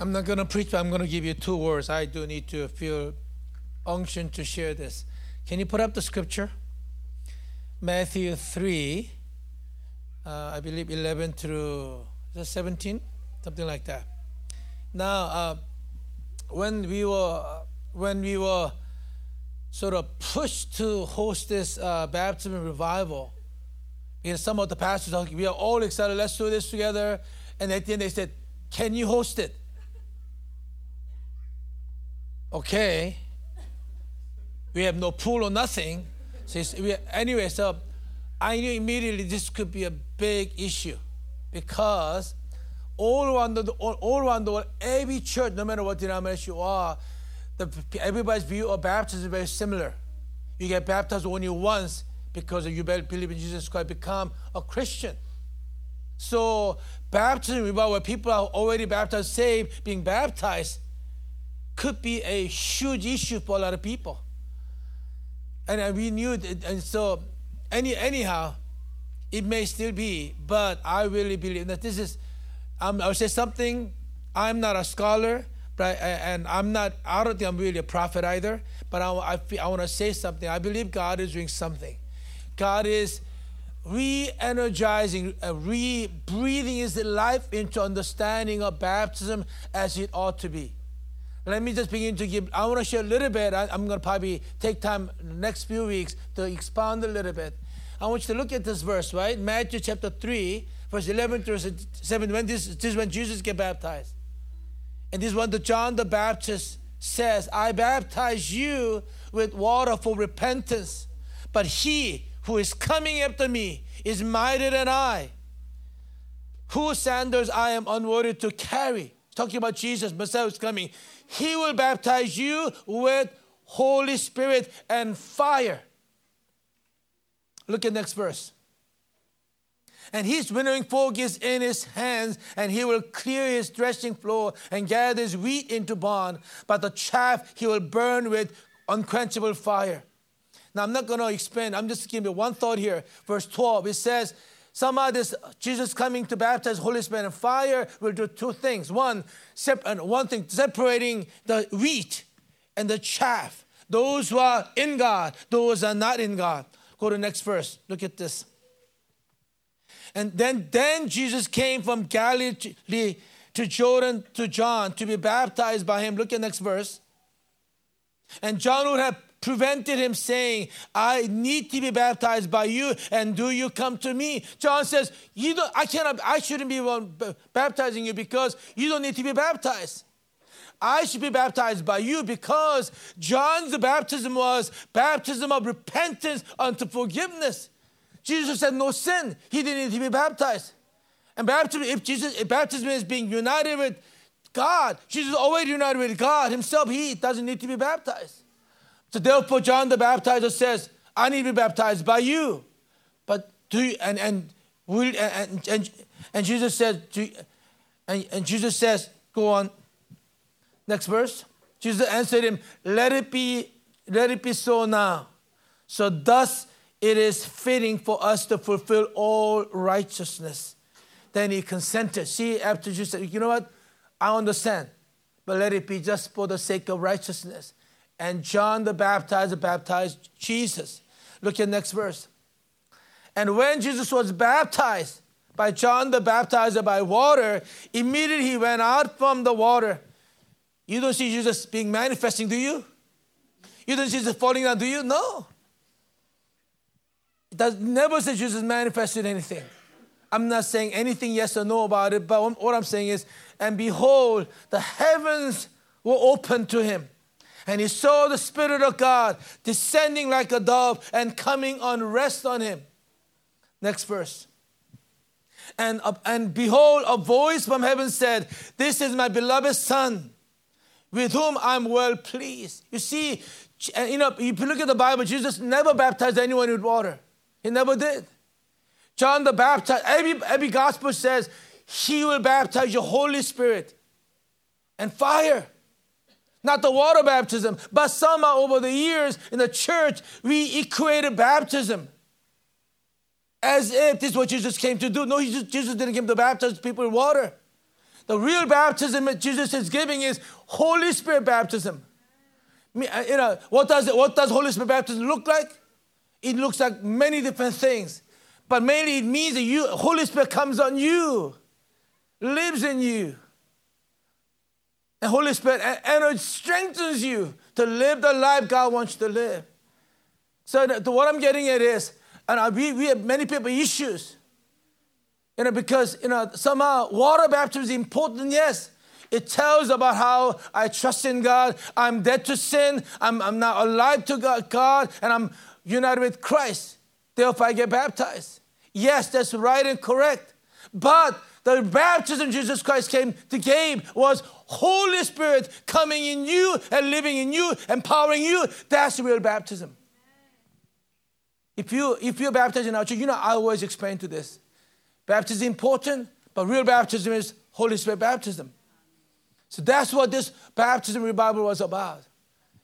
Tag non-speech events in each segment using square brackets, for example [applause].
I'm not going to preach, but I'm going to give you two words. I do need to feel unction to share this. Can you put up the scripture? Matthew 3, uh, I believe 11 through 17, something like that. Now, uh, when we were when we were sort of pushed to host this uh, baptism revival, because some of the pastors we are all excited. Let's do this together. And at the end, they said, "Can you host it?" Okay. We have no pool or nothing. Anyway, so I knew immediately this could be a big issue because all around the all, all around the world, every church, no matter what denomination you are, the, everybody's view of baptism is very similar. You get baptized only once because you believe in Jesus Christ, become a Christian. So baptism, where people are already baptized, saved, being baptized, could be a huge issue for a lot of people. And we knew, that, and so any anyhow, it may still be, but I really believe that this is. Um, I'll say something. I'm not a scholar, but I, and I'm not. I don't think I'm really a prophet either. But I, I, I want to say something. I believe God is doing something. God is re-energizing, uh, re-breathing His life into understanding of baptism as it ought to be. Let me just begin to give. I want to share a little bit. I, am going to probably take time next few weeks to expound a little bit. I want you to look at this verse, right? Matthew chapter 3, verse 11 to 7. When this, this is when Jesus get baptized. And this is when the John the Baptist says, I baptize you with water for repentance. But he who is coming after me is mightier than I, whose sandals I am unworthy to carry. Talking about Jesus, Messiah is coming. He will baptize you with Holy Spirit and fire. Look at next verse. And his winnowing fork is in his hands, and he will clear his threshing floor and gather his wheat into barn, but the chaff he will burn with unquenchable fire. Now, I'm not going to expand, I'm just giving you one thought here. Verse 12, it says, Somehow this Jesus coming to baptize Holy Spirit and fire will do two things. One, sep- one thing, separating the wheat and the chaff. Those who are in God, those are not in God. Go to the next verse. Look at this. And then, then Jesus came from Galilee to Jordan to John to be baptized by him. Look at next verse. And John would have prevented him saying, I need to be baptized by you, and do you come to me? John says, You don't, I cannot, I shouldn't be baptizing you because you don't need to be baptized. I should be baptized by you because John's baptism was baptism of repentance unto forgiveness. Jesus said no sin. He didn't need to be baptized. And baptism, if Jesus, if baptism is being united with God, Jesus is already united with God himself. He doesn't need to be baptized. So therefore, John the Baptizer says, I need to be baptized by you. But do you, and and will and, and, and Jesus says, and, and Jesus says, go on. Next verse. Jesus answered him, Let it be, let it be so now. So thus it is fitting for us to fulfill all righteousness. Then he consented. See, after Jesus said, You know what? I understand, but let it be just for the sake of righteousness and John the Baptizer baptized Jesus. Look at next verse. And when Jesus was baptized by John the Baptizer by water, immediately he went out from the water. You don't see Jesus being manifesting, do you? You don't see Jesus falling down, do you? No. It does never say Jesus manifested anything. I'm not saying anything yes or no about it, but what I'm saying is, and behold, the heavens were opened to him. And he saw the Spirit of God descending like a dove and coming on rest on him. Next verse. And, uh, and behold, a voice from heaven said, This is my beloved Son, with whom I'm well pleased. You see, you know, if you look at the Bible, Jesus never baptized anyone with water. He never did. John the Baptist, every, every gospel says, He will baptize your Holy Spirit and fire not the water baptism, but somehow over the years in the church, we equated baptism as if this is what Jesus came to do. No, Jesus didn't come to baptize people in water. The real baptism that Jesus is giving is Holy Spirit baptism. Uh, you know, what does, what does Holy Spirit baptism look like? It looks like many different things. But mainly it means that you, Holy Spirit comes on you, lives in you. Holy Spirit and it strengthens you to live the life God wants you to live. So the, what I'm getting at is, and we, we have many people issues. You know, because you know, somehow water baptism is important, yes. It tells about how I trust in God, I'm dead to sin, I'm, I'm now alive to God, God, and I'm united with Christ. Therefore, I get baptized. Yes, that's right and correct. But the baptism Jesus Christ came to give was Holy Spirit coming in you and living in you, empowering you. That's real baptism. If you if you're baptized in our church, you know I always explain to this. Baptism is important, but real baptism is Holy Spirit baptism. So that's what this baptism revival was about.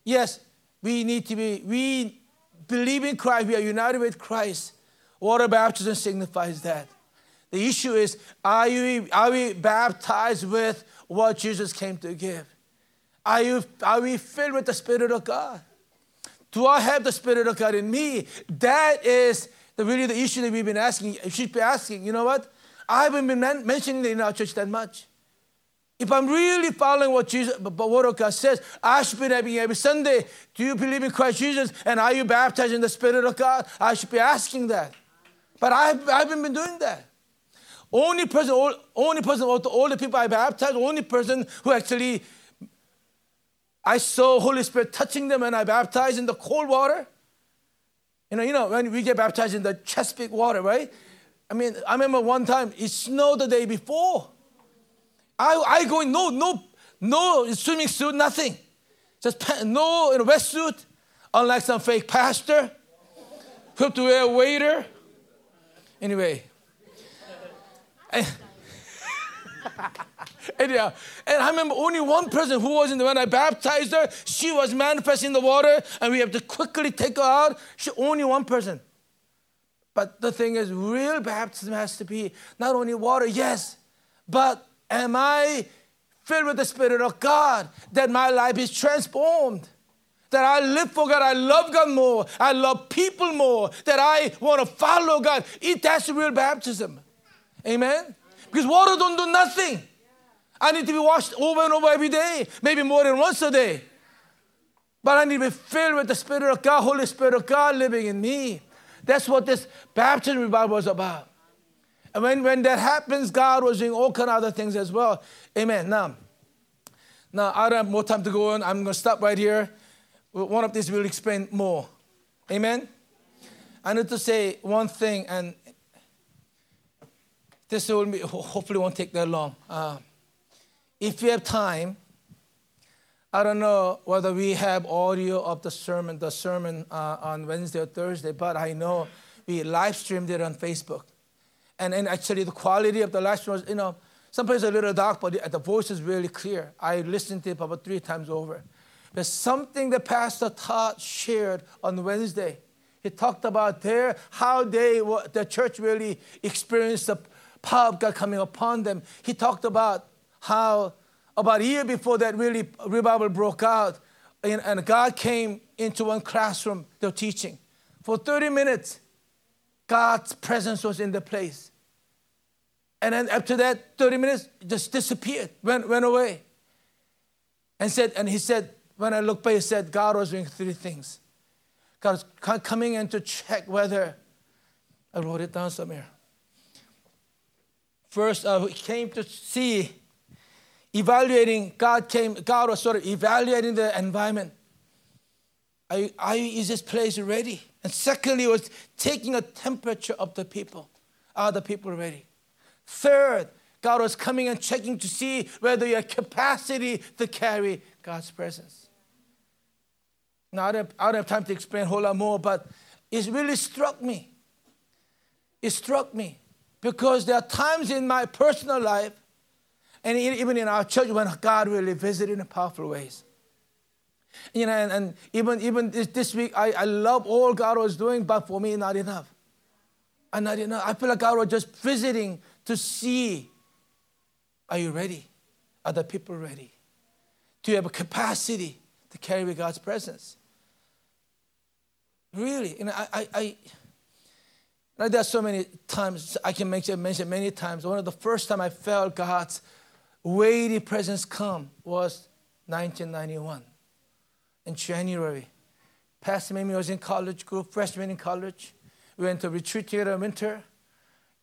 Yes, we need to be, we believe in Christ, we are united with Christ. Water baptism signifies that. The issue is are, you, are we baptized with what Jesus came to give? Are, you, are we filled with the Spirit of God? Do I have the Spirit of God in me? That is the, really the issue that we've been asking. You should be asking, you know what? I haven't been mentioning it in our church that much. If I'm really following what Jesus, but what God says, I should be having every Sunday. Do you believe in Christ Jesus? And are you baptized in the Spirit of God? I should be asking that. But I, I haven't been doing that. Only person, only person, all the people I baptized, only person who actually I saw Holy Spirit touching them and I baptized in the cold water. You know, you know, when we get baptized in the Chesapeake water, right? I mean, I remember one time it snowed the day before. I, I go in, no, no, no swimming suit, nothing. Just no in a wetsuit, unlike some fake pastor who have to wear a waiter. Anyway. [laughs] and, yeah, and I remember only one person who was in the when I baptized her, she was manifesting the water, and we have to quickly take her out. She only one person. But the thing is, real baptism has to be not only water, yes, but Am I filled with the Spirit of God that my life is transformed? That I live for God, I love God more, I love people more, that I want to follow God. It, that's real baptism. Amen? Because water don't do nothing. I need to be washed over and over every day, maybe more than once a day. But I need to be filled with the Spirit of God, Holy Spirit of God living in me. That's what this baptism revival was about. And when, when that happens, God was doing all kind of other things as well. Amen. Now, now I don't have more time to go on. I'm going to stop right here. One of these will explain more. Amen. I need to say one thing, and this will be, hopefully won't take that long. Uh, if you have time, I don't know whether we have audio of the sermon, the sermon uh, on Wednesday or Thursday, but I know we live streamed it on Facebook. And, and actually, the quality of the live stream was, you know, sometimes a little dark, but the voice is really clear. I listened to it about three times over. There's something that Pastor Todd shared on Wednesday. He talked about there how they the church really experienced the power of God coming upon them. He talked about how about a year before that really revival broke out, and, and God came into one classroom. They're teaching for 30 minutes. God's presence was in the place. And then after that, 30 minutes, just disappeared, went, went away. And said, and he said, when I looked back, he said, God was doing three things. God was coming in to check whether, I wrote it down somewhere. First, uh, came to see, evaluating, God came, God was sort of evaluating the environment. Are, are, is this place ready? And secondly, was taking a temperature of the people. Are the people ready? Third, God was coming and checking to see whether you have capacity to carry God's presence. Now, I don't, I don't have time to explain a whole lot more, but it really struck me. It struck me because there are times in my personal life and even in our church when God really visited in powerful ways. You know, and, and even, even this, this week, I, I love all God was doing, but for me, not enough. And not enough. I feel like God was just visiting to see, are you ready? Are the people ready? Do you have a capacity to carry God's presence? Really, know, I, I, I like there are so many times I can mention, mention many times. One of the first time I felt God's weighty presence come was 1991 in January. Pastor Mimi was in college group, freshman in college. We went to retreat together in winter.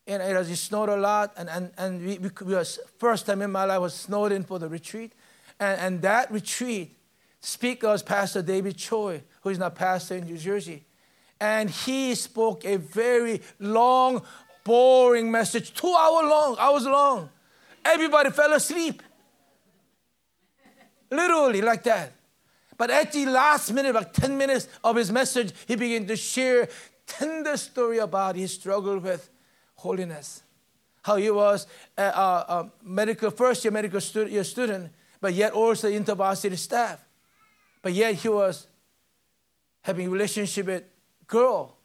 And it, was, it snowed a lot. And, and, and we, we, we was first time in my life was snowed in for the retreat. And, and that retreat, speaker was Pastor David Choi, who is now pastor in New Jersey. And he spoke a very long, boring message, two hour long, hours long. Everybody fell asleep. Literally like that. But at the last minute, like 10 minutes of his message, he began to share tender story about his struggle with holiness. How he was a, a, a medical first year medical year student, but yet also intervarsity staff. But yet he was having relationship with girl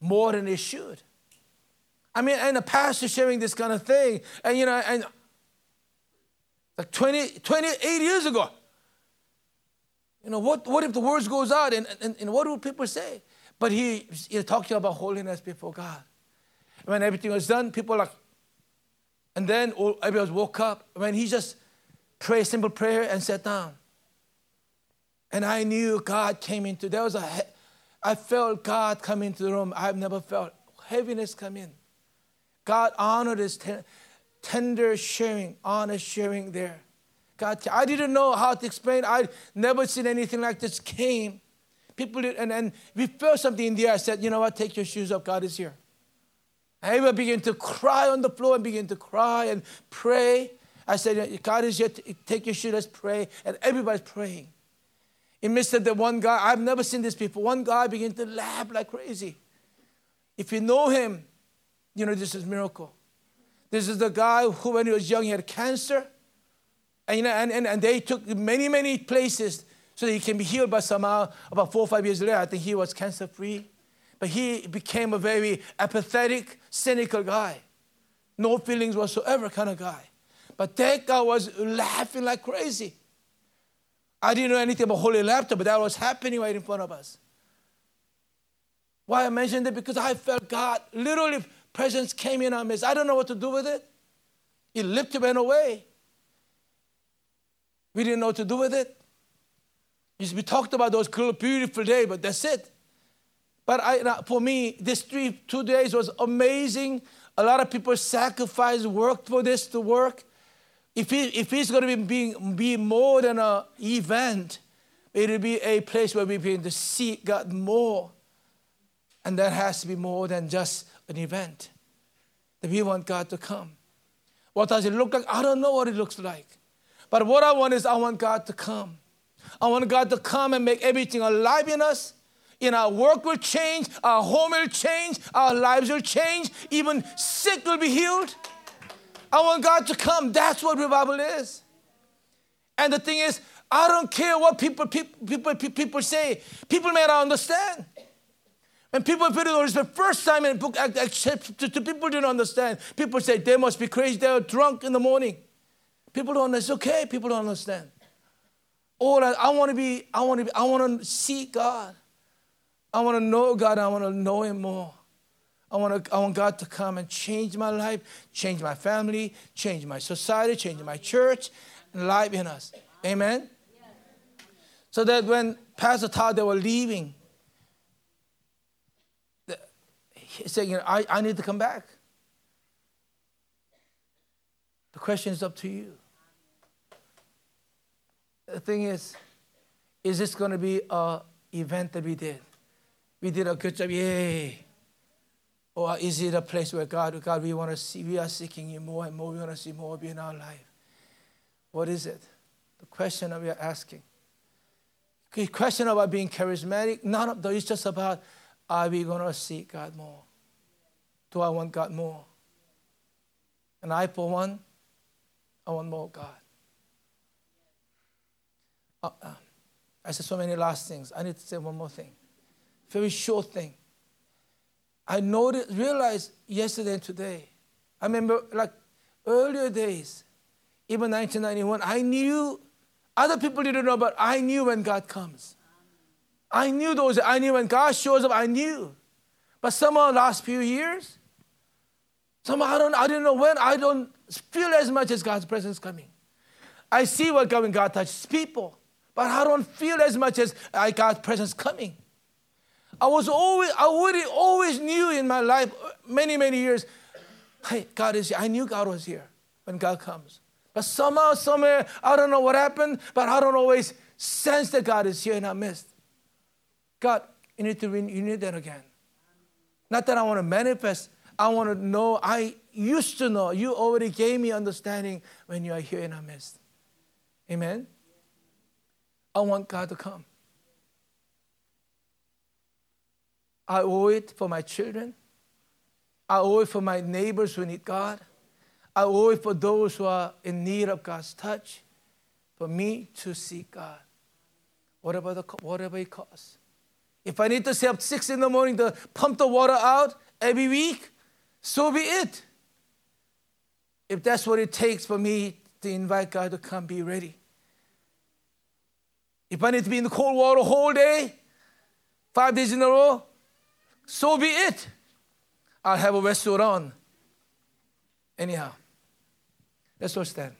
more than he should. I mean, and a pastor sharing this kind of thing, and you know, and like 20, 28 years ago, you know, what, what if the words goes out and, and, and what will people say? But he, he talking about holiness before God. When everything was done, people like, and then everybody woke up. When he just prayed simple prayer and sat down. And I knew God came into, there was a, I felt God come into the room. I've never felt heaviness come in. God honored his tender sharing, honest sharing there. God, I didn't know how to explain. I'd never seen anything like this came. People did, and, and we felt something in the air. I said, you know what, take your shoes off. God is here. And everyone began to cry on the floor and begin to cry and pray. I said, God is here. Take your shoes, let's pray. And everybody's praying. In midst of the one guy, I've never seen this before. One guy began to laugh like crazy. If you know him, you know this is miracle. This is the guy who, when he was young, he had cancer. And, you know, and, and, and they took many, many places so that he can be healed, but somehow, about four or five years later, I think he was cancer free. But he became a very apathetic, cynical guy. No feelings whatsoever kind of guy. But that guy was laughing like crazy. I didn't know anything about holy laughter, but that was happening right in front of us. Why I mentioned it? Because I felt God literally presence came in our midst. I don't know what to do with it. It lifted went away. We didn't know what to do with it. We talked about those beautiful days, but that's it. But I, for me, this three, two days was amazing. A lot of people sacrificed, worked for this to work. If, it, if it's going to be, being, be more than an event, it'll be a place where we begin to seek God more. And that has to be more than just an event. That we want God to come. What does it look like? I don't know what it looks like. But what I want is I want God to come. I want God to come and make everything alive in us. In our work will change, our home will change, our lives will change, even sick will be healed. I want God to come. That's what revival is. And the thing is, I don't care what people, people, people, people say. People may not understand. When people put it the first time in book, to, people didn't understand. People say they must be crazy. They're drunk in the morning. People don't understand. It's okay. People don't understand. All I, I want to be, I want to be, I want to see God. I want to know God. I want to know Him more. I want, to, I want God to come and change my life, change my family, change my society, change my church, and life in us. Amen? So that when Pastor Todd, they were leaving, he said, you know, I, I need to come back. The question is up to you. The thing is, is this going to be an event that we did? We did a good job, yay. Or is it a place where God, God, we want to see, we are seeking you more and more, we want to see more of you in our life? What is it? The question that we are asking. The question about being charismatic, none of those, it's just about are we going to seek God more? Do I want God more? And I, for one, I want more God. Uh, uh, I said so many last things. I need to say one more thing. Very short thing. I noticed, realized yesterday and today. I remember like earlier days, even 1991, I knew other people didn't know, but I knew when God comes. I knew those. I knew when God shows up. I knew. But somehow, last few years, somehow I don't. I don't know when. I don't feel as much as God's presence coming. I see what God when God touches people, but I don't feel as much as I God's presence coming. I was always, I already always knew in my life, many many years, hey, God is. Here. I knew God was here when God comes. But somehow, somewhere, I don't know what happened, but I don't always sense that God is here in our midst. God, you need to need that again. Not that I want to manifest, I want to know, I used to know. You already gave me understanding when you are here in our midst. Amen? I want God to come. I owe it for my children. I owe it for my neighbors who need God. I owe it for those who are in need of God's touch, for me to seek God, whatever, the, whatever it costs. If I need to stay up six in the morning to pump the water out every week, so be it. If that's what it takes for me to invite God to come, be ready. If I need to be in the cold water whole day, five days in a row, so be it. I'll have a on. Anyhow. Let's all stand.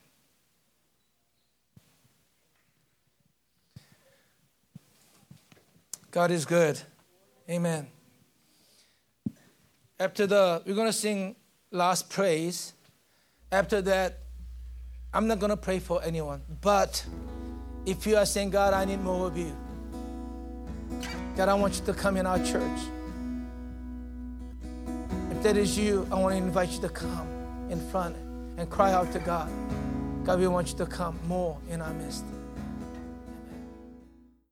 God is good. Amen. After the, we're going to sing last praise. After that, I'm not going to pray for anyone. But if you are saying, God, I need more of you, God, I want you to come in our church. That is you, I want to invite you to come in front and cry out to God. God, we want you to come more in our midst.